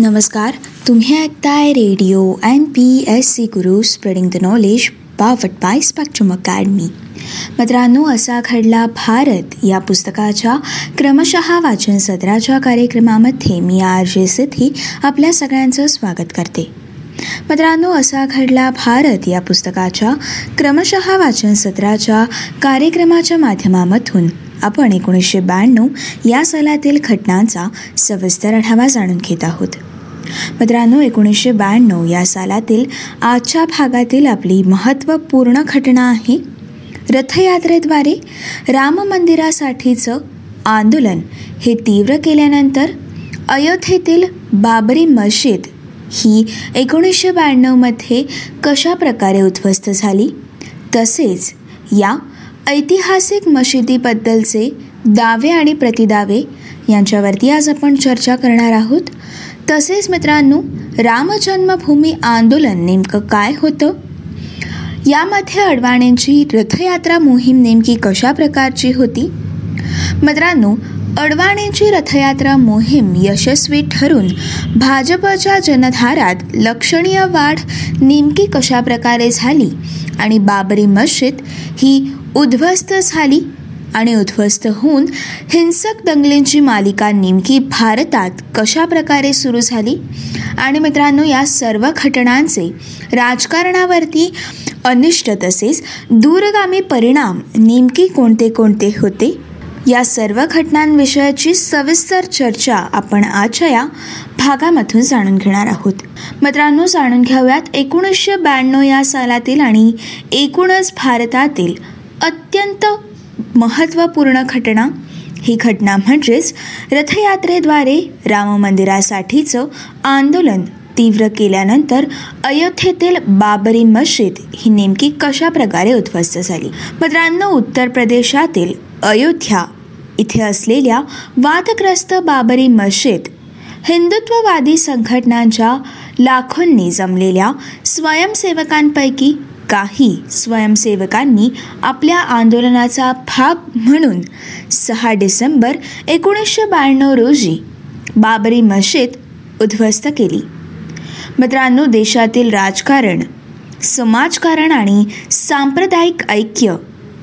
नमस्कार. तुम्ही ऐकताय radio M P S C Guru spreading the knowledge powered by Spectrum Academy. मित्रांनो असा घडला भारत. या पुस्तकाच्या क्रमशः वाचन सत्राच्या कार्यक्रमामध्ये मी आर जे सिद्धी आपल्या सगळ्यांचं स्वागत करते. मित्रांनो असा घडला भारत. या पुस्तकाच्या क्रमशः वाचन सत्राच्या कार्यक्रमाच्या माध्यमामधून आपण एकोणीसशे ब्याण्णव या सालातील घटनांचा सविस्तर आढावा जाणून घेत आहोत. मित्रांनो एकोणीसशे ब्याण्णव या सालातील आजच्या भागातील आपली महत्त्वपूर्ण घटना आहे रथयात्रेद्वारे राम मंदिरासाठीचं आंदोलन. हे तीव्र केल्यानंतर अयोध्येतील बाबरी मशीद ही एकोणीसशे ब्याण्णवमध्ये कशा प्रकारे उद्ध्वस्त झाली? तसेच या ऐतिहासिक मशिदीबद्दलचे दावे आणि प्रतिदावे यांच्यावरती आज आपण चर्चा करणार आहोत. तसेच मित्रांनो रामजन्मभूमी आंदोलन नेमकं काय होतं? यामध्ये अडवाणींची रथयात्रा मोहीम नेमकी कशा प्रकारची होती? मित्रांनो अडवाणींची रथयात्रा मोहीम यशस्वी ठरून भाजपच्या जनधारात लक्षणीय वाढ नेमकी कशा प्रकारे झाली आणि बाबरी मस्जिद ही उद्ध्वस्त झाली आणि उद्ध्वस्त होऊन हिंसक दंगलींची मालिका नेमकी भारतात कशा प्रकारे सुरू झाली? आणि मित्रांनो या सर्व घटनांचे राजकारणावरती अनिष्ट तसेच दूरगामी परिणाम नेमकी कोणते कोणते होते? या सर्व घटनांविषयाची सविस्तर चर्चा आपण आजच्या या भागामधून जाणून घेणार आहोत. मित्रांनो जाणून घ्याव्यात एकोणीसशे ब्याण्णव या सालातील आणि एकूणच भारतातील अत्यंत महत्त्वपूर्ण घटना. ही घटना म्हणजेच रथयात्रेद्वारे राम मंदिरासाठीचं आंदोलन तीव्र केल्यानंतर अयोध्येतील बाबरी मस्जिद ही नेमकी कशा प्रकारे उद्ध्वस्त झाली? मित्रांनो उत्तर प्रदेशातील अयोध्या इथे असलेल्या वादग्रस्त बाबरी मस्जिद हिंदुत्ववादी संघटनांच्या लाखोंनी जमलेल्या स्वयंसेवकांपैकी काही स्वयंसेवकांनी आपल्या आंदोलनाचा भाग म्हणून सहा डिसेंबर एकोणीसशे ब्याण्णव रोजी बाबरी मशीद उद्ध्वस्त केली. मित्रांनो देशातील राजकारण समाजकारण आणि सांप्रदायिक ऐक्य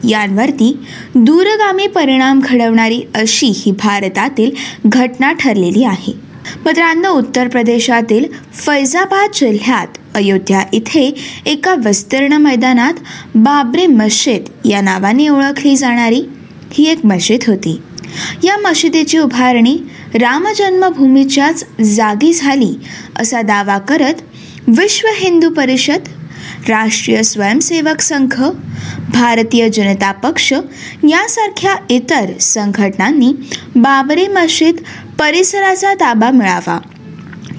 यांवरती दूरगामी परिणाम घडवणारी अशी ही भारतातील घटना ठरलेली आहे. मित्रांनो उत्तर प्रदेशातील फैजाबाद जिल्ह्यात अयोध्या इथे एका विस्तीर्ण मैदानात बाबरे मस्जिद या नावाने ओळखली जाणारी ही एक मशीद होती. या मशिदीची उभारणी रामजन्मभूमीच्याच जागी झाली असा दावा करत विश्व हिंदू परिषद राष्ट्रीय स्वयंसेवक संघ भारतीय जनता पक्ष यासारख्या इतर संघटनांनी बाबरी मशीद परिसराचा ताबा मिळावा.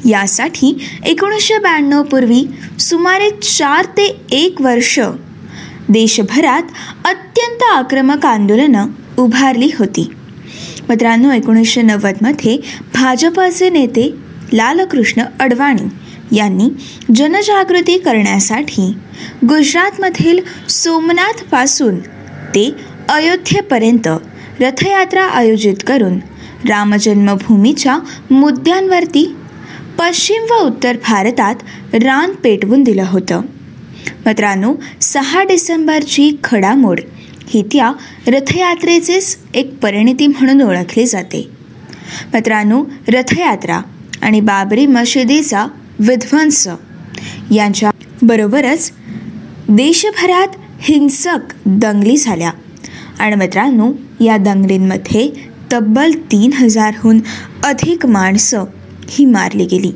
यासाठी एकोणीसशे ब्याण्णवपूर्वी सुमारे चार ते एक वर्ष देशभरात अत्यंत आक्रमक आंदोलनं उभारली होती. मित्रांनो एकोणीसशे नव्वदमध्ये भाजपाचे नेते लालकृष्ण अडवाणी यांनी जनजागृती करण्यासाठी गुजरातमधील सोमनाथपासून ते अयोध्येपर्यंत रथयात्रा आयोजित करून रामजन्मभूमीच्या मुद्द्यांवरती पश्चिम व उत्तर भारतात रान पेटवून दिलं होतं. मित्रांनो सहा डिसेंबरची खडामोड ही त्या रथयात्रेचेच एक परिणिती म्हणून ओळखली जाते. मित्रांनो रथयात्रा आणि बाबरी मशिदीचा विध्वंस यांच्या बरोबरच देशभरात हिंसक दंगली झाल्या. आणि मित्रांनो या दंगलींमध्ये तब्बल तीन हजारहून अधिक माणसं ही मारली गेली.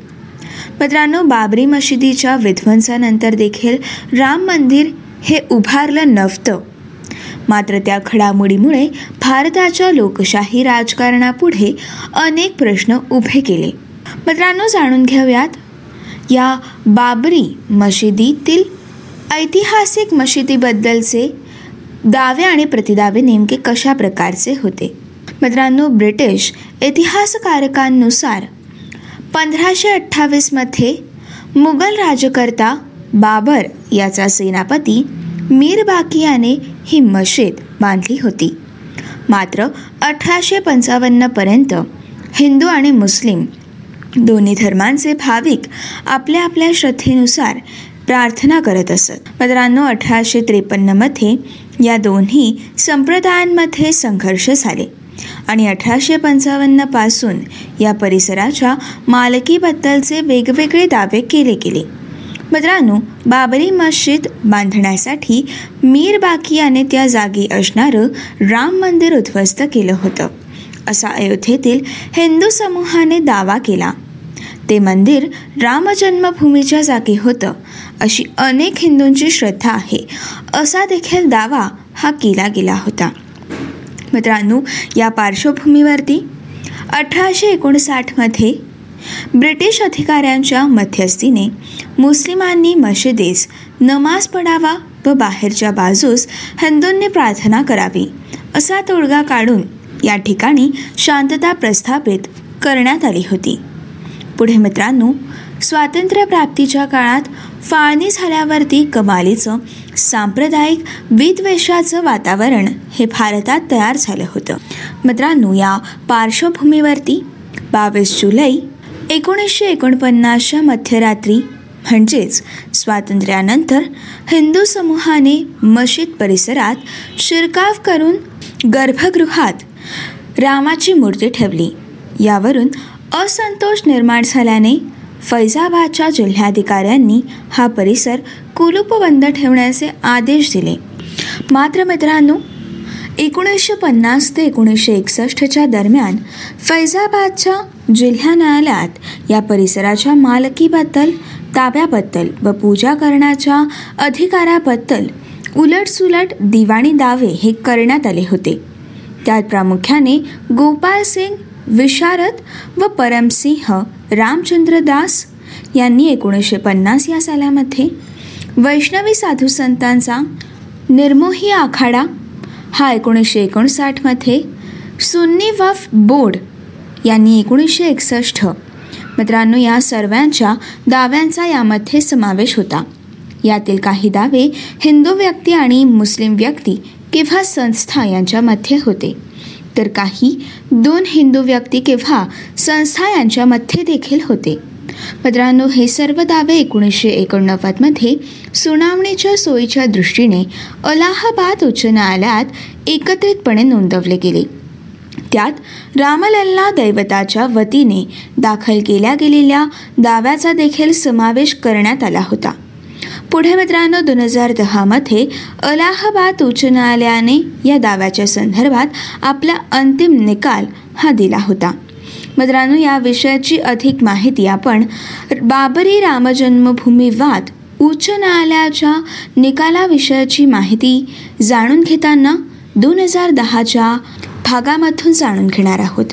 मित्रांनो बाबरी मशिदीच्या विध्वंसानंतर देखील राम मंदिर हे उभारलं नव्हतं. मात्र त्या घडामोडीमुळे भारताच्या लोकशाही राजकारणापुढे अनेक प्रश्न उभे केले. मित्रांनो जाणून घेऊयात. या बाबरी मशिदीतील ऐतिहासिक मशिदीबद्दलचे दावे आणि प्रतिदावे नेमके कशा प्रकारचे होते? मित्रांनो ब्रिटिश इतिहासकारकांनुसार पंधराशे अठ्ठावीसमध्ये मुघल राजकर्ता बाबर याचा सेनापती मीर बाकी याने ही मशीद बांधली होती. मात्र अठराशे पंचावन्नपर्यंत हिंदू आणि मुस्लिम दोन्ही धर्मांचे भाविक आपल्या आपल्या श्रद्धेनुसार प्रार्थना करत असत. मित्रांनो अठराशे त्रेपन्नमध्ये या दोन्ही संप्रदायांमध्ये संघर्ष झाले. आणि अठराशे पंचावन्नपासून या परिसराच्या मालकीबद्दलचे वेगवेगळे दावे केले गेले. मित्रांनो बाबरी मस्जिद बांधण्यासाठी मीर बाकी याने त्या जागी असणारं राम मंदिर उद्ध्वस्त केलं होतं. असा अयोध्येतील हिंदू समूहाने दावा केला. ते मंदिर रामजन्मभूमीच्या जागी होतं अशी अनेक हिंदूंची श्रद्धा आहे असा देखील दावा हा केला गेला होता. मित्रांनो या पार्श्वभूमीवरती अठराशे एकोणसाठमध्ये ब्रिटिश अधिकाऱ्यांच्या मध्यस्थीने मुस्लिमांनी मशिदीस नमाज पडावा व बाहेरच्या बाजूस हिंदूंनी प्रार्थना करावी असा तोडगा काढून या ठिकाणी शांतता प्रस्थापित करण्यात आली होती. पुढे मित्रांनो स्वातंत्र्यप्राप्तीच्या काळात फाळणी झाल्यावरती कमालीचं सांप्रदायिक विद्वेषाचं वातावरण हे भारतात तयार झालं होतं. मित्रांनो या पार्श्वभूमीवरती बावीस जुलै एकोणीसशे एकोणपन्नासच्या मध्यरात्री म्हणजेच स्वातंत्र्यानंतर हिंदू समूहाने मशीद परिसरात शिरकाव करून गर्भगृहात रामाची मूर्ती ठेवली. यावरून असंतोष निर्माण झाल्याने फैजाबादच्या जिल्हाधिकाऱ्यांनी हा परिसर कुलूपबंद ठेवण्याचे आदेश दिले. मात्र मित्रांनो एकोणीसशे पन्नास ते एकोणीसशे एकसष्टच्या दरम्यान फैजाबादच्या जिल्हा न्यायालयात या परिसराच्या मालकीबद्दल ताब्याबद्दल व पूजा करण्याच्या अधिकाराबद्दल उलटसुलट दिवाणी दावे हे करण्यात आले होते. त्यात प्रामुख्याने गोपाल सिंग विशारद व परमसिंह रामचंद्र दास यांनी एकोणीसशे पन्नास या सालामध्ये वैष्णवी साधू संतांचा निर्मोही आखाडा हा एकोणीसशे एकोणसाठमध्ये सुन्नी वफ बोर्ड यांनी एकोणीसशे एकसष्ट मित्रांनो या सर्वांच्या दाव्यांचा यामध्ये समावेश होता. यातील काही दावे हिंदू व्यक्ती आणि मुस्लिम व्यक्ती किंवा संस्था यांच्यामध्ये होते. तर काही. दोन हिंदू व्यक्ती किंवा संस्था यांच्यामध्ये देखील होते. मित्रांनो हे सर्व दावे एकोणीसशे एकोणनव्वदमध्ये सुनावणीच्या सोयीच्या दृष्टीने अलाहाबाद उच्च न्यायालयात एकत्रितपणे नोंदवले गेले. त्यात रामलल्ला दैवताच्या वतीने दाखल केल्या गेलेल्या दाव्याचा देखील समावेश करण्यात आला होता. पुढे मित्रांनो दोन हजार दहामध्ये अलाहाबाद उच्च न्यायालयाने या दाव्याच्या संदर्भात आपला अंतिम निकाल हा दिला होता. मित्रांनो या विषयाची अधिक माहिती आपण बाबरी रामजन्मभूमी वाद उच्च न्यायालयाच्या निकालाविषयाची माहिती जाणून घेताना दोन हजार दहाच्या भागामधून जाणून घेणार आहोत.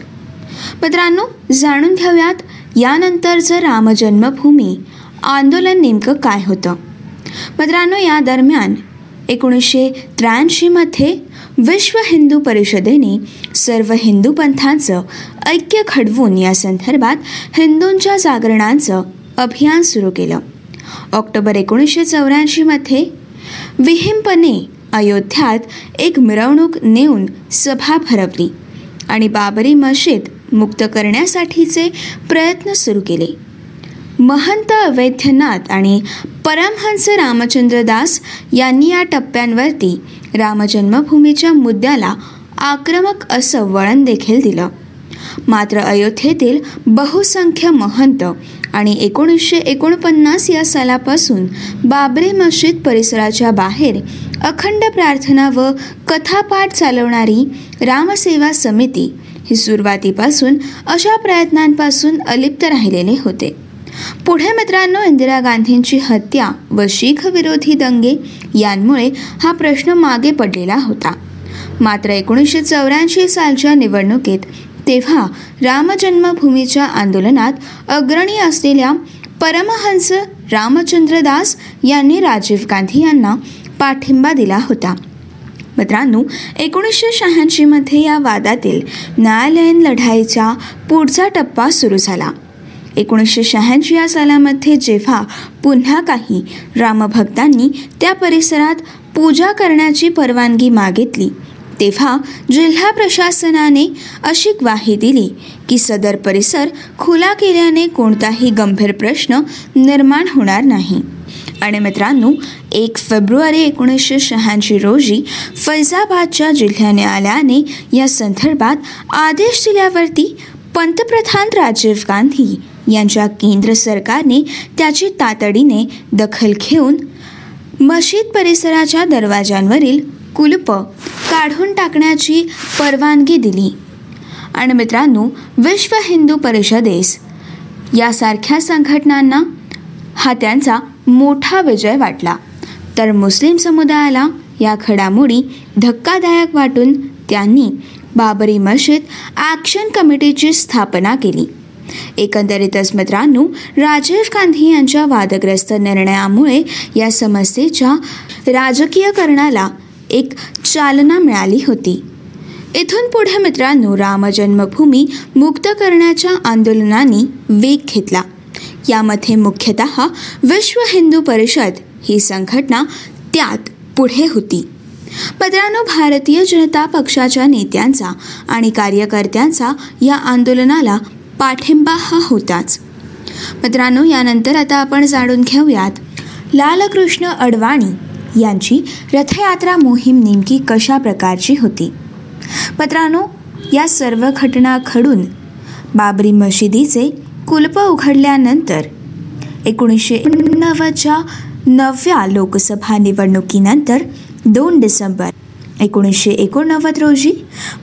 मित्रांनो जाणून घेऊयात यानंतरचं रामजन्मभूमी आंदोलन नेमकं काय होतं? मित्रांनो या दरम्यान एकोणीसशे त्र्याऐंशीमध्ये विश्व हिंदू परिषदेने सर्व हिंदू पंथांचं ऐक्य घडवून या संदर्भात हिंदूंच्या जागरणांचं अभियान सुरू केलं. ऑक्टोबर एकोणीसशे चौऱ्याऐंशीमध्ये विहिंपने अयोध्यात एक मिरवणूक नेऊन सभा भरवली आणि बाबरी मशीद मुक्त करण्यासाठीचे प्रयत्न सुरू केले. महंत अवैद्यनाथ आणि परमहंस रामचंद्र दास यांनी या टप्प्यांवरती रामजन्मभूमीच्या मुद्द्याला आक्रमक असं वळण देखील दिलं. मात्र अयोध्येतील बहुसंख्य महंत आणि एकोणीसशे एकोणपन्नास या सालापासून बाबरी मस्जिद परिसराच्या बाहेर अखंड प्रार्थना व कथापाठ चालवणारी रामसेवा समिती ही सुरुवातीपासून अशा प्रयत्नांपासून अलिप्त राहिलेले होते. पुढे मित्रांनो इंदिरा गांधींची हत्या व शीख विरोधी दंगे यांमुळे हा प्रश्न मागे पडलेला होता. मात्र एकोणीसशे चौऱ्याऐंशी सालच्या निवडणुकीत तेव्हा रामजन्मभूमीच्या आंदोलनात अग्रणी असलेल्या परमहंस रामचंद्र दास यांनी राजीव गांधी यांना पाठिंबा दिला होता. मित्रांनो एकोणीसशे शहाऐंशीमध्ये या वादातील न्यायालयीन लढाईचा पुढचा टप्पा सुरू झाला. एकोणीसशे शहाऐंशी या सालामध्ये जेव्हा पुन्हा काही रामभक्तांनी त्या परिसरात पूजा करण्याची परवानगी मागितली तेव्हा जिल्हा प्रशासनाने अशी ग्वाही दिली की सदर परिसर खुला केल्याने कोणताही गंभीर प्रश्न निर्माण होणार नाही. आणि मित्रांनो एक फेब्रुवारी एकोणीसशे शहाऐंशी रोजी फैजाबादच्या जिल्हा न्यायालयाने या संदर्भात आदेश दिल्यावरती पंतप्रधान राजीव गांधी यांच्या केंद्र सरकारने त्याची तातडीने दखल घेऊन मशीद परिसराच्या दरवाजांवरील कुलप काढून टाकण्याची परवानगी दिली. आणि मित्रांनो विश्व हिंदू परिषदेस यासारख्या संघटनांना हा त्यांचा मोठा विजय वाटला. तर मुस्लिम समुदायाला या घडामोडी धक्कादायक वाटून त्यांनी बाबरी मशीद ॲक्शन कमिटीची स्थापना केली. एकंदरीतच मित्रांनो राजीव गांधी यांच्या वादग्रस्त निर्णयामुळे या समस्येच्या राजकीयकरणाला एक चालना मिळाली होती. इथून पुढे मित्रांनो रामजन्मभूमी मुक्त करण्याच्या आंदोलनांनी वेग घेतला. यामध्ये मुख्यतः विश्व हिंदू परिषद ही संघटना त्यात पुढे होती. मित्रांनो भारतीय जनता पक्षाच्या नेत्यांचा आणि कार्यकर्त्यांचा या आंदोलनाला पाठिंबा हा होताच. मित्रांनो यानंतर आता आपण जाणून घेऊयात लालकृष्ण अडवाणी यांची रथयात्रा मोहीम नेमकी कशा प्रकारची होती? मित्रांनो या सर्व घटना घडून बाबरी मशिदीचे कुलप उघडल्यानंतर एकोणीसशे एकोणनव्वदच्या नवव्या लोकसभा निवडणुकीनंतर दोन डिसेंबर एकोणीसशे एकोणनव्वद रोजी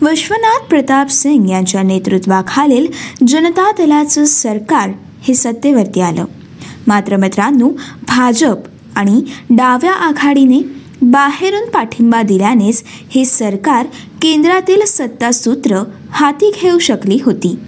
विश्वनाथ प्रताप सिंग यांच्या नेतृत्वाखालील जनता दलाचं सरकार हे सत्तेवरती आलं. मात्र मित्रांनो भाजप आणि डाव्या आघाडीने बाहेरून पाठिंबा दिल्यानेच हे सरकार केंद्रातील सत्तासूत्र हाती घेऊ शकली होती.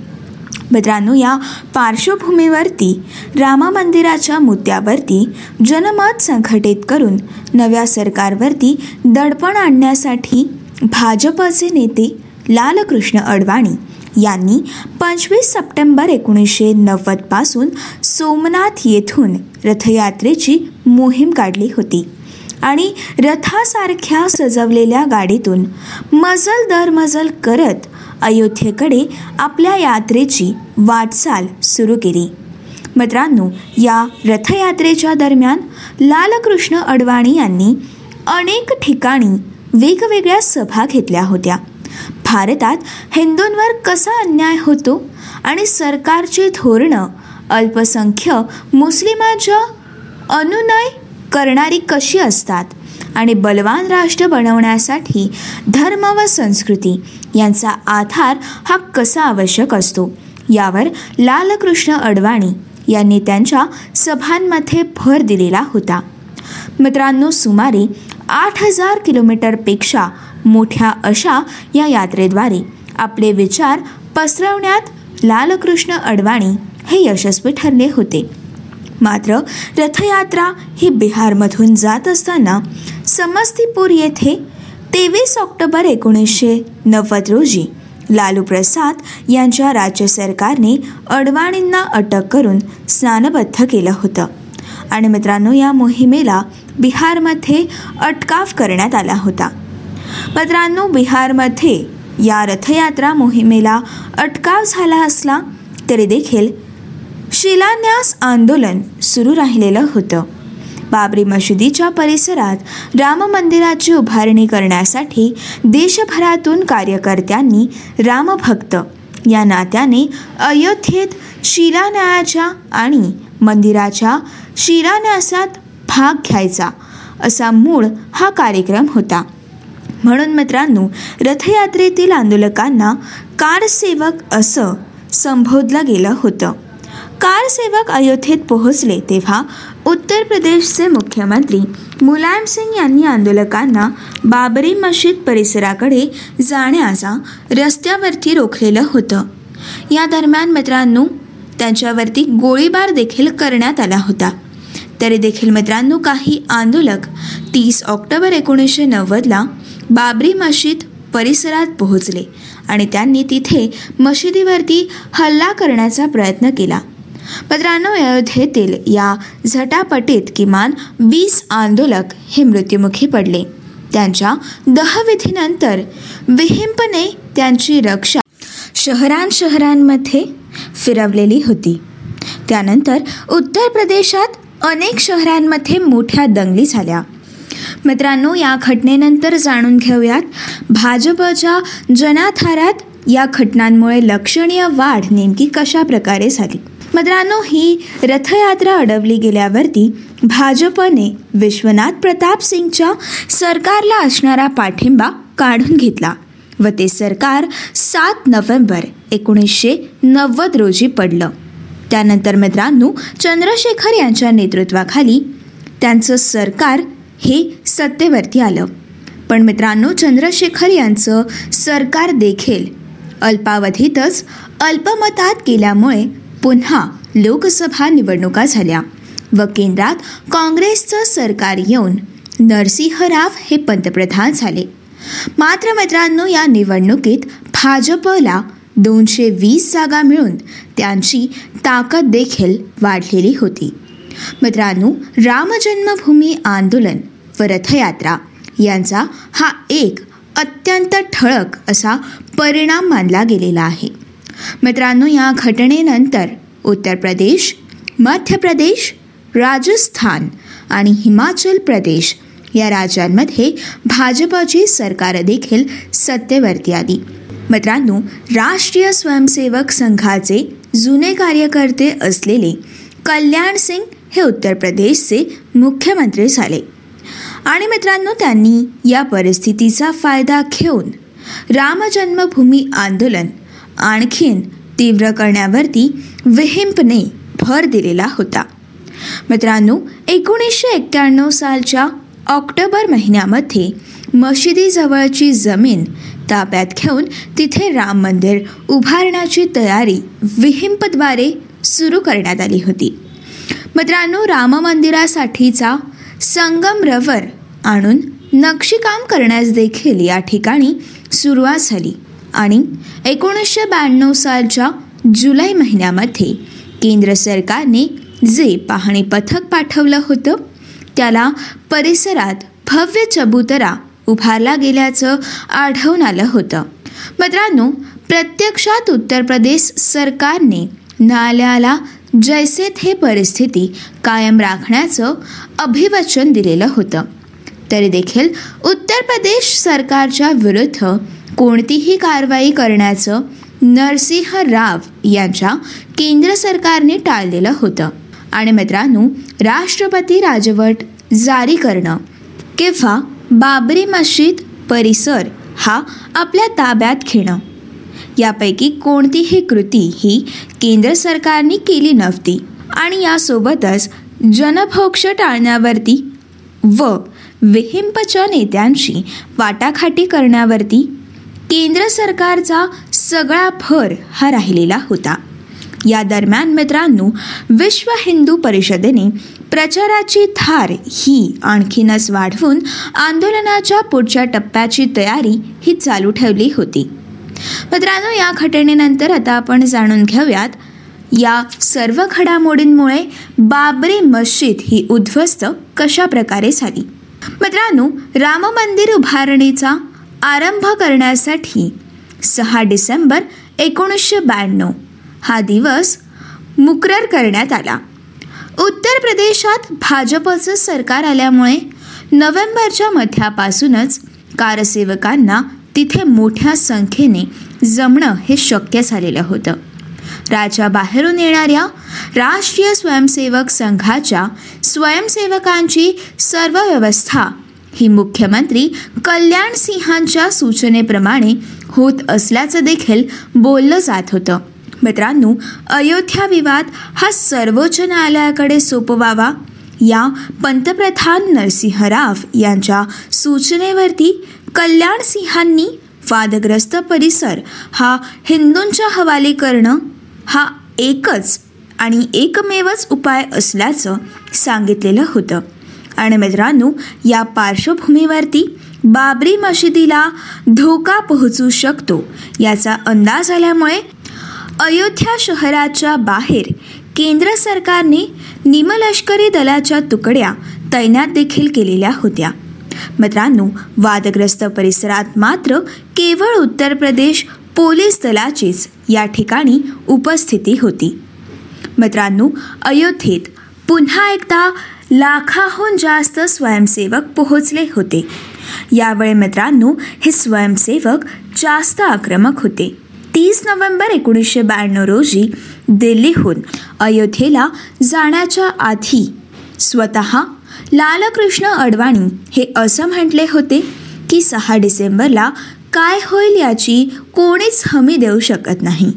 मित्रांनो या पार्श्वभूमीवरती रामा मंदिराच्या मुद्द्यावरती जनमत संघटित करून नव्या सरकारवरती दडपण आणण्यासाठी भाजपचे नेते लालकृष्ण अडवाणी यांनी पंचवीस सप्टेंबर एकोणीसशे नव्वदपासून सोमनाथ येथून रथयात्रेची मोहीम काढली होती आणि रथासारख्या सजवलेल्या गाडीतून मजल दर मजल करत अयोध्येकडे आपल्या यात्रेची वाटचाल सुरू केली. मित्रांनो या रथयात्रेच्या दरम्यान लालकृष्ण अडवाणी यांनी अनेक ठिकाणी वेगवेगळ्या सभा घेतल्या होत्या. भारतात हिंदूंवर कसा अन्याय होतो आणि सरकारची धोरणं अल्पसंख्य मुस्लिमांच्या अनुनय करणारी कशी असतात आणि बलवान राष्ट्र बनवण्यासाठी धर्म व संस्कृती यांचा आधार हा कसा आवश्यक असतो? यावर लालकृष्ण अडवाणी यांनी त्यांच्या सभांमध्ये भर दिलेला होता. मित्रांनो सुमारे आठ हजार किलोमीटरपेक्षा मोठ्या अशा या यात्रेद्वारे आपले विचार पसरवण्यात लालकृष्ण अडवाणी हे यशस्वी ठरले होते. मात्र रथयात्रा ही बिहारमधून जात असताना समस्तीपूर येथे तेवीस ऑक्टोबर एकोणीसशे नव्वद रोजी लालू प्रसाद यांच्या राज्य सरकारने अडवाणींना अटक करून स्नानबद्ध केलं होतं. आणि मित्रांनो या मोहिमेला बिहारमध्ये अटकाव करण्यात आला होता. मित्रांनो बिहारमध्ये या रथयात्रा मोहिमेला अटकाव झाला असला तरी देखील शिलान्यास आंदोलन सुरू राहिलेलं होतं. बाबरी मशिदीच्या परिसरात राम मंदिराची उभारणी करण्यासाठी देशभरातून कार्यकर्त्यांनी रामभक्त. या नात्याने अयोध्येत शिलान्यायाच्या आणि मंदिराच्या शिलान्यासात भाग घ्यायचा असा मूळ हा कार्यक्रम होता. म्हणून मित्रांनो रथयात्रेतील आंदोलकांना कारसेवक असं संबोधलं गेलं होतं. कारसेवक अयोध्येत पोहोचले तेव्हा उत्तर प्रदेशचे मुख्यमंत्री मुलायम सिंग यांनी आंदोलकांना बाबरी मशीद परिसराकडे जाण्याचा रस्त्यावरती रोखलेलं होतं. या दरम्यान मित्रांनो त्यांच्यावरती गोळीबार देखील करण्यात आला होता. तरी देखील मित्रांनो काही आंदोलक तीस ऑक्टोबर एकोणीसशे नव्वदला बाबरी मशीद परिसरात पोहोचले आणि त्यांनी तिथे मशिदीवरती हल्ला करण्याचा प्रयत्न केला. मित्रांनो अयोध्येतील या झटापटीत किमान वीस आंदोलक हे मृत्युमुखी पडले. त्यांच्या दहविधीनंतर विहिंपने त्यांची रक्षा शहरां शहरांमध्ये फिरवलेली होती. त्यानंतर उत्तर प्रदेशात अनेक शहरांमध्ये मोठ्या दंगली झाल्या. मित्रांनो या घटनेनंतर जाणून घेऊयात भाजपच्या जनाधारात या घटनांमुळे लक्षणीय वाढ नेमकी कशा प्रकारे झाली? मित्रांनो ही रथयात्रा अडवली गेल्यावरती भाजपने विश्वनाथ प्रताप सिंगच्या सरकारला असणारा पाठिंबा काढून घेतला व ते सरकार सात नोव्हेंबर एकोणीसशे नव्वद रोजी पडलं. त्यानंतर मित्रांनो चंद्रशेखर यांच्या नेतृत्वाखाली त्यांचं सरकार हे सत्तेवरती आलं. पण मित्रांनो चंद्रशेखर यांचं सरकार देखील अल्पावधीतच अल्पमतात केल्यामुळे पुन्हा लोकसभा निवडणुका झाल्या. व केंद्रात काँग्रेसचं सरकार येऊन नरसिंह राव हे पंतप्रधान झाले. मात्र मित्रांनो या निवडणुकीत भाजपला दोनशे वीस जागा मिळून त्यांची ताकद देखील वाढलेली होती. मित्रांनो रामजन्मभूमी आंदोलन व रथयात्रा यांचा हा एक अत्यंत ठळक असा परिणाम मानला गेलेला आहे. मित्रांनो या घटनेनंतर उत्तर प्रदेश मध्य प्रदेश राजस्थान आणि हिमाचल प्रदेश या राज्यांमध्ये भाजपची सरकार देखील सत्तेवरती आली. मित्रांनो राष्ट्रीय स्वयंसेवक संघाचे जुने कार्यकर्ते असलेले कल्याण सिंग हे उत्तर प्रदेशचे मुख्यमंत्री झाले. आणि मित्रांनो त्यांनी या परिस्थितीचा फायदा घेऊन रामजन्मभूमी आंदोलन आणखीन तीव्र करण्यावरती विहिंपने भर दिलेला होता. मित्रांनो एकोणीसशे एक्क्याण्णव सालच्या ऑक्टोबर महिन्यामध्ये मशिदीजवळची जमीन ताब्यात घेऊन तिथे राम मंदिर उभारण्याची तयारी विहिंपद्वारे सुरू करण्यात आली होती. मित्रांनो राम मंदिरासाठीचा संगम रवर आणून नक्षीकाम करण्यास देखील या ठिकाणी सुरुवात झाली. आणि एकोणीसशे ब्याण्णव सालच्या जुलै महिन्यामध्ये केंद्र सरकारने जे पाहणी पथक पाठवलं होतं त्याला परिसरात भव्य चबुतरा उभारला गेल्याचं आढळून आलं होतं. मित्रांनो प्रत्यक्षात उत्तर प्रदेश सरकारने न्यायालयाला जैसे थे परिस्थिती कायम राखण्याचं अभिवचन दिलेलं होतं. तरी देखील उत्तर प्रदेश सरकारच्या विरुद्ध कोणतीही कारवाई करण्याचं नरसिंह राव यांच्या केंद्र सरकारने टाळलेलं होतं. आणि मित्रांनो राष्ट्रपती राजवट जारी करणं किंवा बाबरी मशीद परिसर हा आपल्या ताब्यात घेणं. यापैकी कोणतीही कृती ही केंद्र सरकारने केली नव्हती आणि यासोबतच जनभोक्ष टाळण्यावरती व विहिंपच्या नेत्यांची वाटाघाटी करण्यावरती केंद्र सरकारचा सगळा भर हा राहिलेला होता. या दरम्यान मित्रांनो विश्व हिंदू परिषदेने प्रचाराची थार ही आणखीनच वाढवून आंदोलनाच्या पुढच्या टप्प्याची तयारी ही चालू ठेवली होती. मित्रांनो या घटनेनंतर आता आपण जाणून घेऊयात या सर्व घडामोडींमुळे बाबरी मस्जिद ही उद्ध्वस्त कशा प्रकारे झाली? मित्रांनो राम मंदिर उभारणीचा आरंभ करण्यासाठी सहा डिसेंबर एकोणीसशे ब्याण्णव हा दिवस मुकरर करण्यात आला. उत्तर प्रदेशात भाजपचं सरकार आल्यामुळे नोव्हेंबरच्या मध्यापासूनच कारसेवकांना तिथे मोठ्या संख्येने जमणं हे शक्य झालेलं होतं. राज्याबाहेरून येणाऱ्या राष्ट्रीय स्वयंसेवक संघाच्या स्वयंसेवकांची सर्व व्यवस्था ही मुख्यमंत्री कल्याण सिंहांच्या सूचनेप्रमाणे होत असल्याचं देखील बोललं जात होतं. मित्रांनो अयोध्या विवाद हा सर्वोच्च न्यायालयाकडे सोपवावा या पंतप्रधान नरसिंह राव यांच्या सूचनेवरती कल्याण सिंहांनी वादग्रस्त परिसर हा हिंदूंच्या हवाले करणं हा एकच आणि एकमेवच उपाय असल्याचं सांगितलेलं होतं. आणि मित्रांनो या पार्श्वभूमीवरती बाबरी मशिदीला धोका पोहोचू शकतो. याचा अंदाज आल्यामुळे अयोध्या शहराच्या बाहेर केंद्र सरकारने निमलष्करी दलाच्या तुकड्या तैनात देखील केलेल्या होत्या. मित्रांनो वादग्रस्त परिसरात मात्र केवळ उत्तर प्रदेश पोलीस दलाचीच या ठिकाणी उपस्थिती होती. मित्रांनो अयोध्येत पुन्हा एकदा लाखाहून जास्त स्वयंसेवक पोहोचले होते. यावेळी मित्रांनो हे स्वयंसेवक जास्त आक्रमक होते. तीस नोव्हेंबर एकोणीसशे ब्याण्णव रोजी दिल्लीहून अयोध्येला जाण्याच्या आधी स्वतः लालकृष्ण अडवाणी हे असं म्हटले होते की सहा डिसेंबरला काय होईल याची कोणीच हमी देऊ शकत नाही.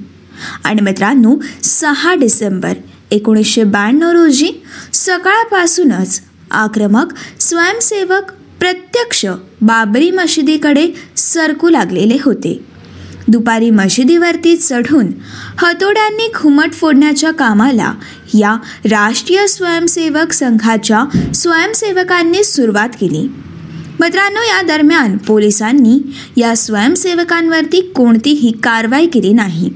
आणि मित्रांनो सहा डिसेंबर एकोणीसशे ब्याण्णव रोजी सकाळपासूनच आक्रमक स्वयंसेवक प्रत्यक्ष बाबरी मशिदीकडे सरकू लागलेले होते. दुपारी मशिदीवरती चढून हतोड्यांनी घुमट फोडण्याच्या कामाला या राष्ट्रीय स्वयंसेवक संघाच्या स्वयंसेवकांनी सुरुवात केली. मित्रांनो या दरम्यान पोलिसांनी या स्वयंसेवकांवरती कोणतीही कारवाई केली नाही.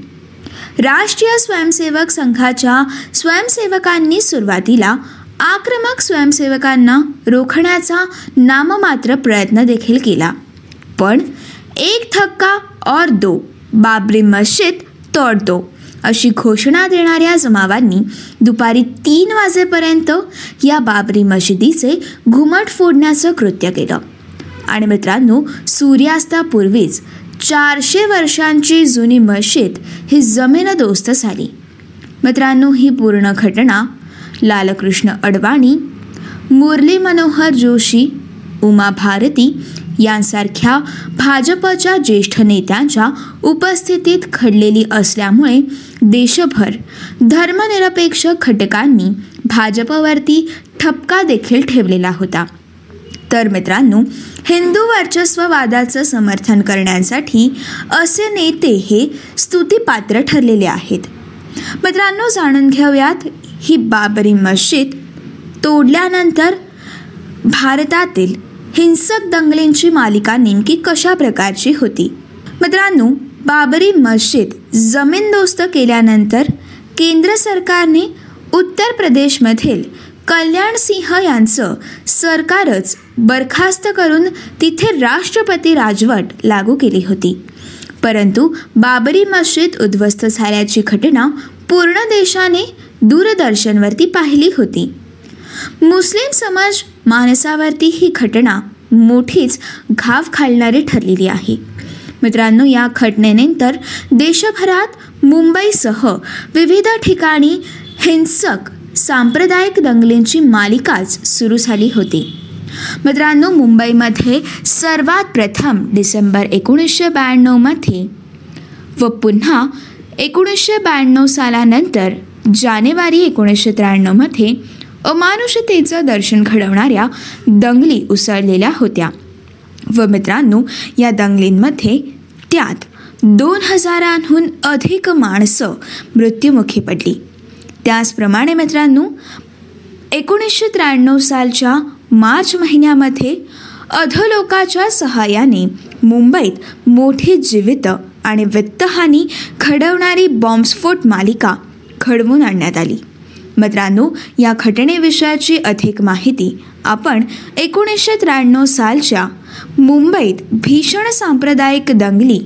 राष्ट्रीय स्वयंसेवक संघाच्या स्वयंसेवकांनी सुरुवातीला आक्रमक स्वयंसेवकांना रोखण्याचा नाममात्र प्रयत्न देखील केला. पण एक थक्का और दो बाबरी मस्जिद तोड दो अशी घोषणा देणाऱ्या जमावांनी दुपारी तीन वाजेपर्यंत या बाबरी मशिदीचे घुमट फोडण्याचं कृत्य केलं. आणि मित्रांनो सूर्यास्तापूर्वीच चारशे वर्षांची जुनी मशीद ही जमीनदोस्त झाली. मित्रांनो ही पूर्ण घटना लालकृष्ण अडवाणी मुरली मनोहर जोशी उमा भारती यांसारख्या भाजपच्या ज्येष्ठ नेत्यांच्या उपस्थितीत घडलेली असल्यामुळे देशभर धर्मनिरपेक्ष घटकांनी भाजपवरती ठपका देखील ठेवलेला होता. तर मित्रांनो हिंदू वर्चस्ववादाचं समर्थन करण्यासाठी असे नेते हे स्तुतीपात्र ठरलेले आहेत. मित्रांनो जाणून घेऊयात ही बाबरी मस्जिद तोडल्यानंतर भारतातील हिंसक दंगलींची मालिका नेमकी कशा प्रकारची होती? मित्रांनो बाबरी मस्जिद जमीनदोस्त केल्यानंतर केंद्र सरकारने उत्तर प्रदेशमधील कल्याण सिंह यांचं सरकारच बरखास्त करून तिथे राष्ट्रपती राजवट लागू केली होती. परंतु बाबरी मस्जिद उद्ध्वस्त झाल्याची घटना पूर्ण देशाने दूरदर्शनवरती पाहिली होती. मुस्लिम समाज माणसावरती ही घटना मोठीच घाव घालणारी ठरलेली आहे. मित्रांनो या घटनेनंतर देशभरात मुंबईसह विविध ठिकाणी हिंसक सांप्रदायिक दंगलींची मालिकाच सुरू झाली होती. मित्रांनो मुंबईमध्ये सर्वात प्रथम डिसेंबर एकोणीसशे ब्याण्णवमध्ये व पुन्हा एकोणीसशे ब्याण्णव सालानंतर जानेवारी एकोणीसशे त्र्याण्णवमध्ये अमानुषतेचं दर्शन घडवणाऱ्या दंगली उसळलेल्या होत्या. व मित्रांनो या दंगलींमध्ये त्यात दोन हजारांहून अधिक माणसं मृत्युमुखी पडली. त्याचप्रमाणे मित्रांनो एकोणीसशे त्र्याण्णव सालच्या मार्च महिन्यामध्ये अधलोकाच्या सहाय्याने मुंबईत मोठी जीवित आणि वित्तहानी घडवणारी बॉम्बस्फोट मालिका घडवून आणण्यात आली. मित्रांनो या घटनेविषयाची अधिक माहिती आपण एकोणीसशे त्र्याण्णव सालच्या मुंबईत भीषण सांप्रदायिक दंगली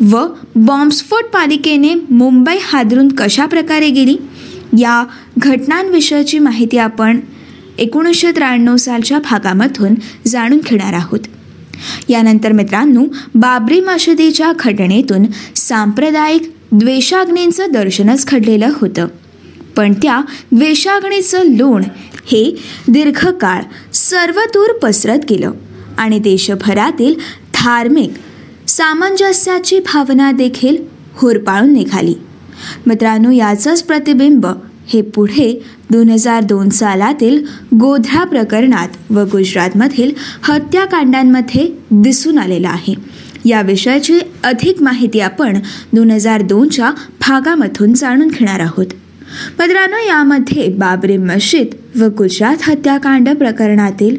व बॉम्बस्फोट पालिकेने मुंबई हादरून कशा प्रकारे गेली? या घटनांविषयीची माहिती आपण एकोणीसशे त्र्याण्णव सालच्या भागामधून जाणून घेणार आहोत. यानंतर मित्रांनो बाबरी मशिदीच्या घटनेतून सांप्रदायिक द्वेषाग्नींचं दर्शनच घडलेलं होतं. पण त्या द्वेषाग्नीचं लोण हे दीर्घकाळ सर्वदूर पसरत गेलं आणि देशभरातील धार्मिक सामंजस्याची भावना देखील होरपाळून निघाली. मित्रांनो याचंच प्रतिबिंब हे पुढे दोन हजार दोन सालातील गोध्रा प्रकरणात व गुजरातमधील हत्याकांडांमध्ये दिसून आलेलं आहे. या विषयाची अधिक माहिती आपण दोन हजार दोनच्या भागामधून जाणून घेणार आहोत. मित्रांनो यामध्ये बाबरी मशीद व गुजरात हत्याकांड प्रकरणातील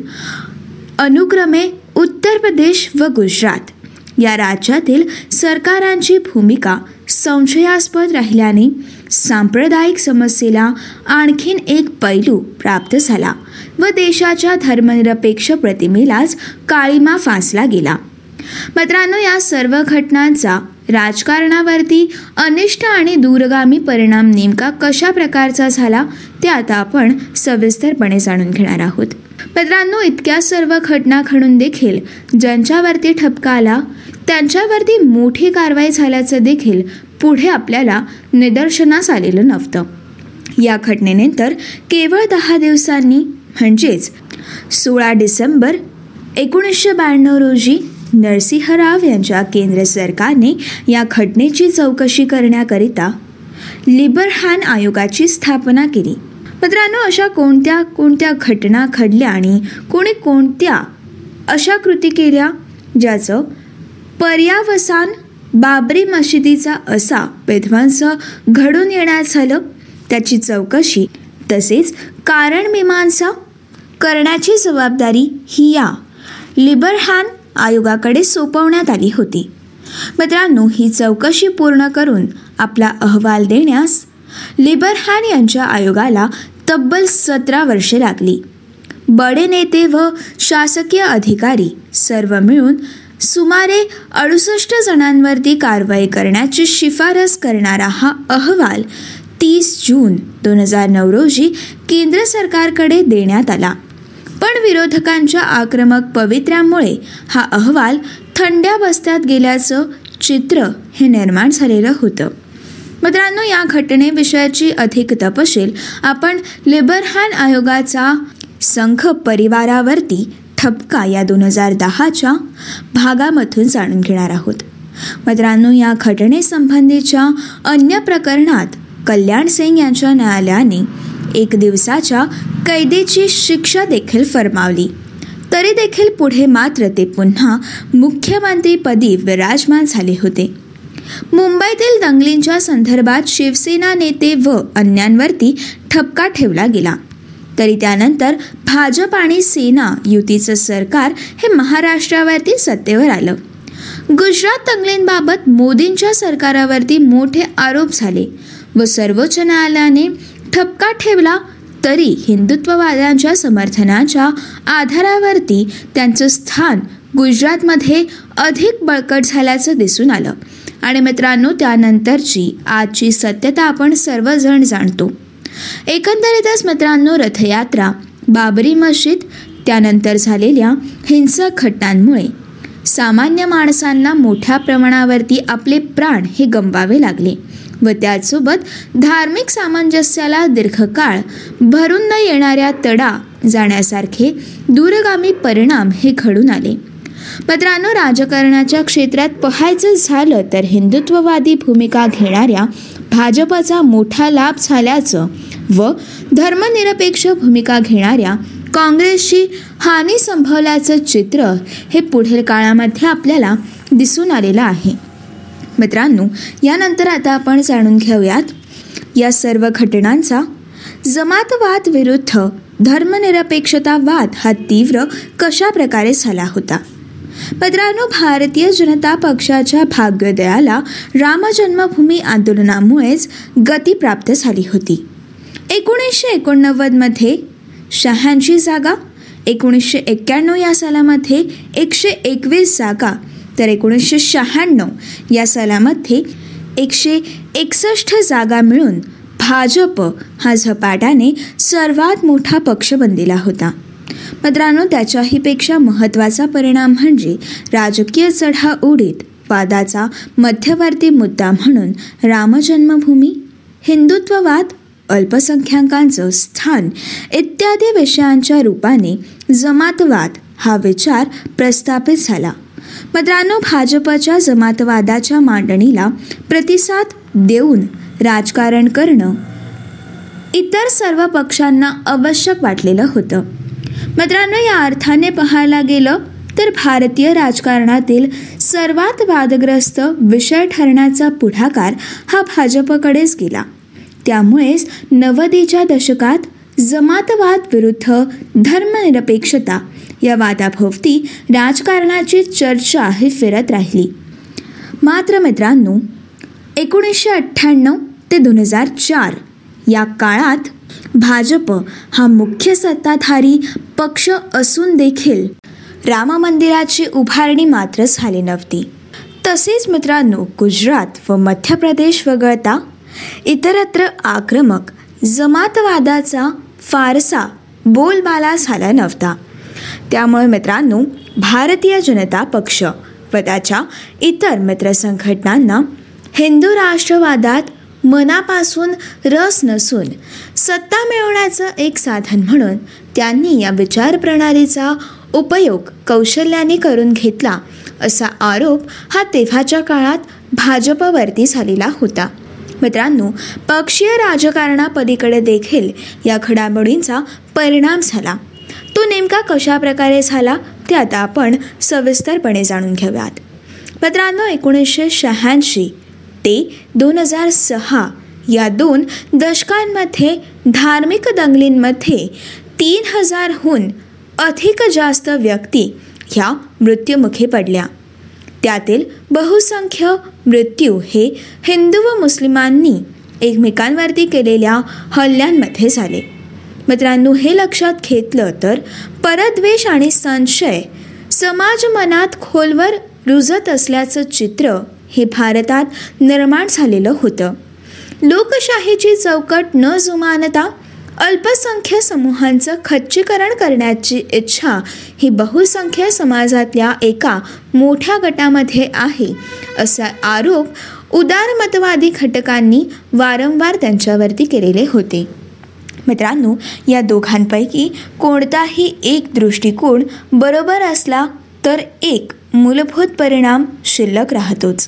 अनुक्रमे उत्तर प्रदेश व गुजरात या राज्यातील सरकारांची भूमिका संशयास्पद राहिल्याने सांप्रदायिक समस्येला आणखीन एक पैलू प्राप्त झाला व देशाच्या धर्मनिरपेक्ष प्रतिमेलाच काळीमा फासला गेला. मित्रांनो या सर्व घटनांचा राजकारणावरती अनिष्ट आणि दूरगामी परिणाम नेमका कशा प्रकारचा झाला ते आता आपण सविस्तरपणे जाणून घेणार आहोत. मित्रांनो इतक्या सर्व घटना घडून देखील ज्यांच्यावरती ठपका आला त्यांच्यावरती मोठी कारवाई झाल्याचं देखील पुढे आपल्याला निदर्शनास आलेलं नव्हतं. या घटनेनंतर केवळ दहा दिवसांनी म्हणजेच सोळा डिसेंबर एकोणीसशे ब्याण्णव रोजी नरसिंहराव यांच्या केंद्र सरकारने या घटनेची चौकशी करण्याकरिता लिबरहॅन आयोगाची स्थापना केली. मित्रांनो अशा कोणत्या कोणत्या घटना घडल्या आणि कोणी कोणत्या अशा कृती केल्या ज्याचं पर्यावसान बाबरी मशिदीचा असा विध्वंस घडून येण्यास झालं. त्याची चौकशी तसेच कारण मीमांसा करण्याची जबाबदारी ही या लिबरहॅन आयोगाकडे सोपवण्यात आली होती. मित्रांनो ही चौकशी पूर्ण करून आपला अहवाल देण्यास लिबरहॅन यांच्या आयोगाला तब्बल सतरा वर्षे लागली. बडे नेते व शासकीय अधिकारी सर्व मिळून सुमारे अडुसष्ट जणांवरती कारवाई करण्याची शिफारस करणारा हा अहवाल तीस जून दोन हजार नऊ रोजी केंद्र सरकारकडे देण्यात आला. पण विरोधकांच्या आक्रमक पवित्र्यामुळे हा अहवाल थंड्या बस्त्यात गेल्याचं चित्र हे निर्माण झालेलं होतं. मित्रांनो या घटनेविषयाची अधिक तपशील आपण लिबरहॅन आयोगाचा संघ परिवारावरती ठपका या दोन हजार दहाच्या भागामधून जाणून घेणार आहोत. मित्रांनो या घटनेसंबंधीच्या अन्य प्रकरणात कल्याण सिंग यांच्या न्यायालयाने एक दिवसाच्या कैदेची शिक्षा देखील फरमावली. तरी देखील पुढे मात्र ते पुन्हा मुख्यमंत्रीपदी विराजमान झाले होते. मुंबईतील दंगलींच्या संदर्भात शिवसेना नेते व अन्यांवरती ठपका ठेवला गेला. तरी त्यानंतर भाजप आणि सेना युतीचं सरकार हे महाराष्ट्रावरती सत्तेवर आलं. गुजरात दंगलींबाबत मोदींच्या सरकारावरती मोठे आरोप झाले व सर्वोच्च न्यायालयाने ठपका ठेवला तरी हिंदुत्ववाद्यांच्या समर्थनाच्या आधारावरती त्यांचं स्थान गुजरातमध्ये अधिक बळकट झाल्याचं दिसून आलं. आणि मित्रांनो त्यानंतरची आजची सत्यता आपण सर्वजण जाणतो. एकंदरीतच मित्रांनो रथयात्रा बाबरी मशीद त्यानंतर झालेल्या हिंसक घटनांमुळे सामान्य माणसांना मोठ्या प्रमाणावरती आपले प्राण हे गमवावे लागले व त्याचसोबत धार्मिक सामंजस्याला दीर्घकाळ भरून न येणाऱ्या तडा जाण्यासारखे दूरगामी परिणाम हे घडून आले. मित्रांनो राजकारणाच्या क्षेत्रात पाहायचं झालं तर हिंदुत्ववादी भूमिका घेणाऱ्या भाजपचा मोठा लाभ झाल्याचं व धर्मनिरपेक्ष भूमिका घेणाऱ्या काँग्रेसची हानी संभवल्याचं चित्र हे पुढील काळामध्ये आपल्याला दिसून आलेलं आहे. मित्रांनो यानंतर आता आपण जाणून घेऊयात या सर्व घटनांचा. जमातवाद विरुद्ध धर्मनिरपेक्षतावाद हा तीव्र कशा प्रकारे झाला होता? मित्रांनो भारतीय जनता पक्षाच्या भाग्योदयाला रामजन्मभूमी आंदोलनामुळेच गती प्राप्त झाली होती. एकोणीसशे एकोणनव्वदमध्ये शहाऐंशी जागा एकोणीसशे एक्क्याण्णव या सालामध्ये एकशे एकवीस जागा तर एकोणीसशे शहाण्णव या सालामध्ये एकशे एकसष्ट जागा मिळून भाजप हा झपाट्याने सर्वात मोठा पक्ष बनलेला होता. मित्रांनो त्याच्याहीपेक्षा महत्त्वाचा परिणाम म्हणजे राजकीय चढाओढीत वादाचा मध्यवर्ती मुद्दा म्हणून रामजन्मभूमी हिंदुत्ववाद अल्पसंख्याकांचं स्थान इत्यादी विषयांच्या रूपाने जमातवाद हा विचार प्रस्थापित झाला. मित्रांनो भाजपच्या जमातवादाच्या मांडणीला प्रतिसाद देऊन राजकारण करणं इतर सर्व पक्षांना आवश्यक वाटलेलं होतं. मित्रांनो या अर्थाने पाहायला गेलं तर भारतीय राजकारणातील सर्वात वादग्रस्त विषय ठरण्याचा पुढाकार हा भाजपकडेच गेला. त्यामुळेच नव्वदीच्या दशकात जमातवाद विरुद्ध धर्मनिरपेक्षता या वादाभोवती राजकारणाची चर्चा ही फिरत राहिली. मात्र मित्रांनो एकोणीसशे अठ्ठ्याण्णव ते दोन हजार चार या काळात भाजप हा मुख्य सत्ताधारी पक्ष असून देखील राम मंदिराची उभारणी मात्र झाली नव्हती. तसेच मित्रांनो गुजरात व मध्य प्रदेश वगळता इतरत्र आक्रमक जमातवादाचा फारसा बोलबाला झाला नव्हता. त्यामुळे मित्रांनो भारतीय जनता पक्ष व त्याच्या इतर मित्रसंघटनांना हिंदू राष्ट्रवादात मनापासून रस नसून सत्ता मिळवण्याचं एक साधन म्हणून त्यांनी या विचारप्रणालीचा उपयोग कौशल्याने करून घेतला असा आरोप हा तेव्हाच्या काळात भाजपवरती झालेला होता. मित्रांनो पक्षीय राजकारणापलीकडे देखील या घडामोडींचा परिणाम झाला. तो नेमका कशा प्रकारे झाला ते आता आपण सविस्तरपणे जाणून घेऊयात. मित्रांनो एकोणीसशे शहाऐंशी ते दोन हजार सहा या दोन दशकांमध्ये धार्मिक दंगलींमध्ये तीन हजारहून अधिक जास्त व्यक्ती ह्या मृत्युमुखी पडल्या. त्यातील बहुसंख्य मृत्यू हे हिंदू व मुस्लिमांनी एकमेकांवरती केलेल्या हल्ल्यांमध्ये झाले. मित्रांनो हे लक्षात घेतलं तर परद्वेष आणि संशय समाज मनात खोलवर रुजत असल्याचं चित्र हे भारतात निर्माण झालेलं होतं. लोकशाहीची चौकट न जुमानता अल्पसंख्य समूहांचं खच्चीकरण करण्याची इच्छा ही बहुसंख्य समाजातल्या एका मोठ्या गटामध्ये आहे असा आरोप उदारमतवादी घटकांनी वारंवार त्यांच्यावरती केलेले होते. मित्रांनो या दोघांपैकी कोणताही एक दृष्टिकोन बरोबर असला तर एक मूलभूत परिणाम शिल्लक राहतोच.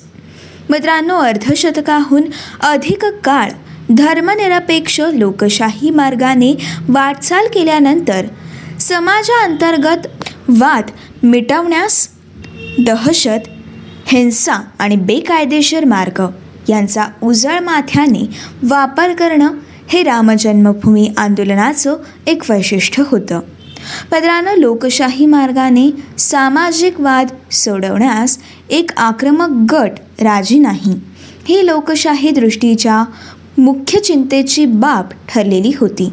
मित्रांनो अर्धशतकाहून अधिक काळ धर्मनिरपेक्ष लोकशाही मार्गाने वाटचाल केल्यानंतर समाजाअंतर्गत वाद मिटवण्यास दहशत हिंसा आणि बेकायदेशीर मार्ग यांचा उजळ माथ्याने वापर करणं हे रामजन्मभूमी आंदोलनाचं एक वैशिष्ट्य होतं. पदरानं लोकशाही मार्गाने सामाजिक वाद सोडवण्यास एक आक्रमक गट राजी नाही. ही लोकशाही दृष्टीच्या मुख्य चिंतेची बाब ठरलेली होती.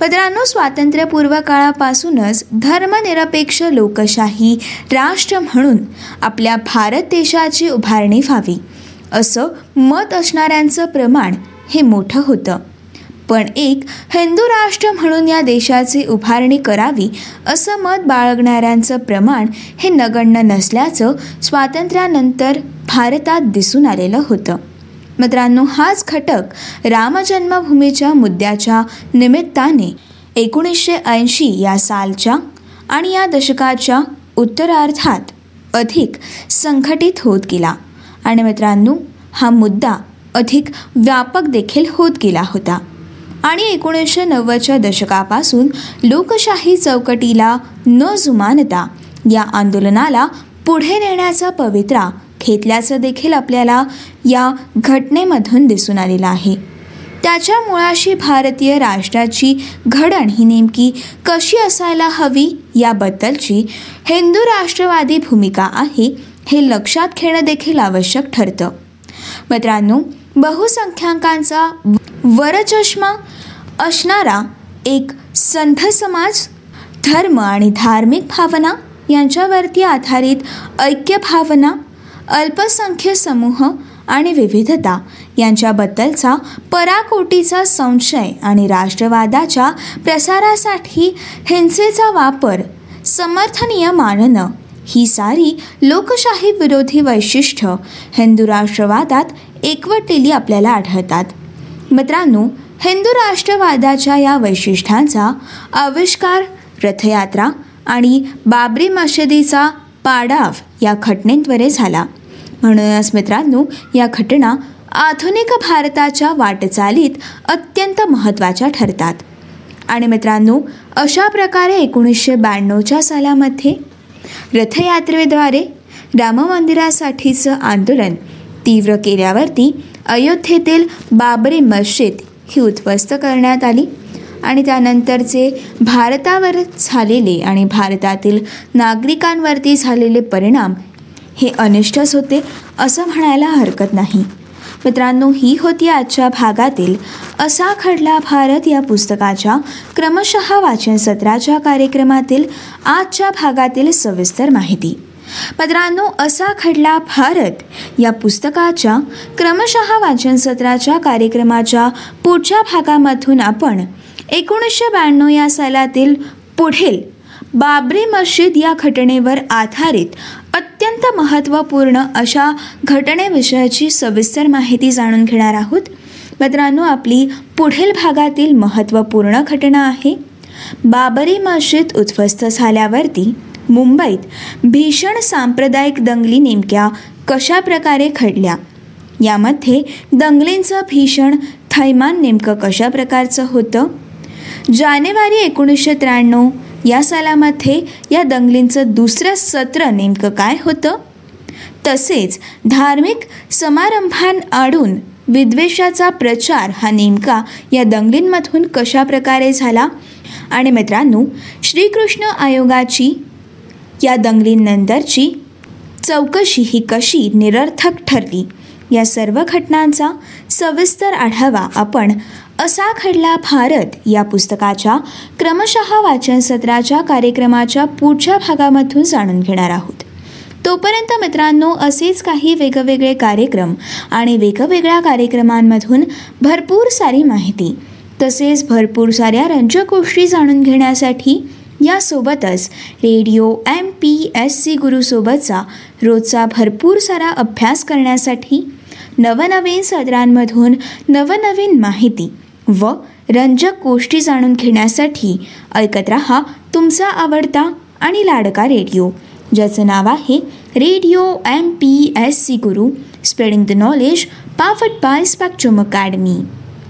मित्रांनो स्वातंत्र्यपूर्व काळापासूनच धर्मनिरपेक्ष लोकशाही राष्ट्र म्हणून आपल्या भारत देशाची उभारणी व्हावी असं मत असणाऱ्यांचं प्रमाण हे मोठं होतं. पण एक हिंदू राष्ट्र म्हणून या देशाची उभारणी करावी असं मत बाळगणाऱ्यांचं प्रमाण हे नगण्य नसल्याचं स्वातंत्र्यानंतर भारतात दिसून आलेलं होतं. मित्रांनो हाच घटक रामजन्मभूमीच्या मुद्द्याच्या निमित्ताने एकोणीसशे ऐंशी या सालच्या आणि या दशकाच्या उत्तरार्धात अधिक संघटित होत गेला. आणि मित्रांनो हा मुद्दा अधिक व्यापक देखील होत गेला होता. आणि एकोणीसशे नव्वदच्या दशकापासून लोकशाही चौकटीला न जुमानता या आंदोलनाला पुढे नेण्याचा पवित्रा घेतल्याचं देखील आपल्याला या घटनेमधून दिसून आलेलं आहे. त्याच्या मुळाशी भारतीय राष्ट्राची घडण ही नेमकी कशी असायला हवी याबद्दलची हिंदू राष्ट्रवादी भूमिका आहे हे लक्षात घेणं देखील आवश्यक ठरतं. मित्रांनो बहुसंख्याकांचा वरचष्मा असणारा एक संथ समाज धर्म आणि धार्मिक भावना यांच्यावरती आधारित ऐक्य भावना अल्पसंख्य समूह आणि विविधता यांच्याबद्दलचा पराकोटीचा संशय आणि राष्ट्रवादाच्या प्रसारासाठी हिंसेचा वापर समर्थनीय मानणं ही सारी लोकशाही विरोधी वैशिष्ट्य हिंदू राष्ट्रवादात एकवटलेली आपल्याला आढळतात. मित्रांनो हिंदू राष्ट्रवादाच्या या वैशिष्ट्यांचा आविष्कार रथयात्रा आणि बाबरी मशिदीचा पाडाव या घटनेद्वारे झाला. म्हणूनच मित्रांनो या घटना आधुनिक भारताच्या वाटचालीत अत्यंत महत्त्वाच्या ठरतात. आणि मित्रांनो अशा प्रकारे एकोणीसशे ब्याण्णवच्या सालामध्ये रथयात्रेद्वारे राममंदिरासाठीचं आंदोलन तीव्र केल्यावरती अयोध्येतील बाबरी मस्जिद ही उद्ध्वस्त करण्यात आली. आणि त्यानंतरचे भारतावर झालेले आणि भारतातील नागरिकांवरती झालेले परिणाम हे अनिष्टच होते असं म्हणायला हरकत नाही. मित्रांनो ही होती आजच्या भागातील असा खडला भारत या पुस्तकाच्या क्रमशः वाचन सत्राच्या कार्यक्रमातील आजच्या भागातील सविस्तर माहिती. मित्रांनो असा खडला भारत या पुस्तकाच्या क्रमशः वाचन सत्राच्या कार्यक्रमाच्या पुढच्या भागामधून आपण एकोणीसशे ब्याण्णव या सालातील पुढील बाबरी मस्जिद या घटनेवर आधारित अत्यंत महत्त्वपूर्ण अशा घटनेविषयाची सविस्तर माहिती जाणून घेणार आहोत. मित्रांनो आपली पुढील भागातील महत्त्वपूर्ण घटना आहे. बाबरी मस्जिद उद्ध्वस्त झाल्यावरती मुंबईत भीषण सांप्रदायिक दंगली नेमक्या कशा प्रकारे घडल्या? यामध्ये दंगलींचं भीषण थैमान नेमकं कशा प्रकारचं होतं? जानेवारी एकोणीसशे त्र्याण्णव या सालामध्ये या दंगलींचं दुसरं सत्र नेमकं काय होतं? तसेच धार्मिक समारंभांआडून विद्वेषाचा प्रचार हा नेमका या दंगलींमधून कशा प्रकारे झाला? आणि मित्रांनो श्रीकृष्ण आयोगाची या दंगलींनंतरची चौकशी ही कशी निरर्थक ठरली? या सर्व घटनांचा सविस्तर आढावा आपण असा घडला भारत. या पुस्तकाच्या क्रमशः वाचन सत्राच्या कार्यक्रमाच्या पुढच्या भागामधून जाणून घेणार आहोत. तोपर्यंत मित्रांनो असेच काही वेगवेगळे कार्यक्रम आणि वेगवेगळ्या कार्यक्रमांमधून भरपूर सारी माहिती. तसेच भरपूर साऱ्या रंजक गोष्टी जाणून घेण्यासाठी यासोबतच radio M P S C गुरुसोबतचा रोजचा भरपूर सारा अभ्यास करण्यासाठी नवनवीन सदरांमधून नवनवीन माहिती व रंजक गोष्टी जाणून घेण्यासाठी ऐकत रहा तुमचा आवडता आणि लाडका रेडिओ ज्याचं नाव आहे radio M P S C Guru spreading the knowledge powered by Spectrum Academy.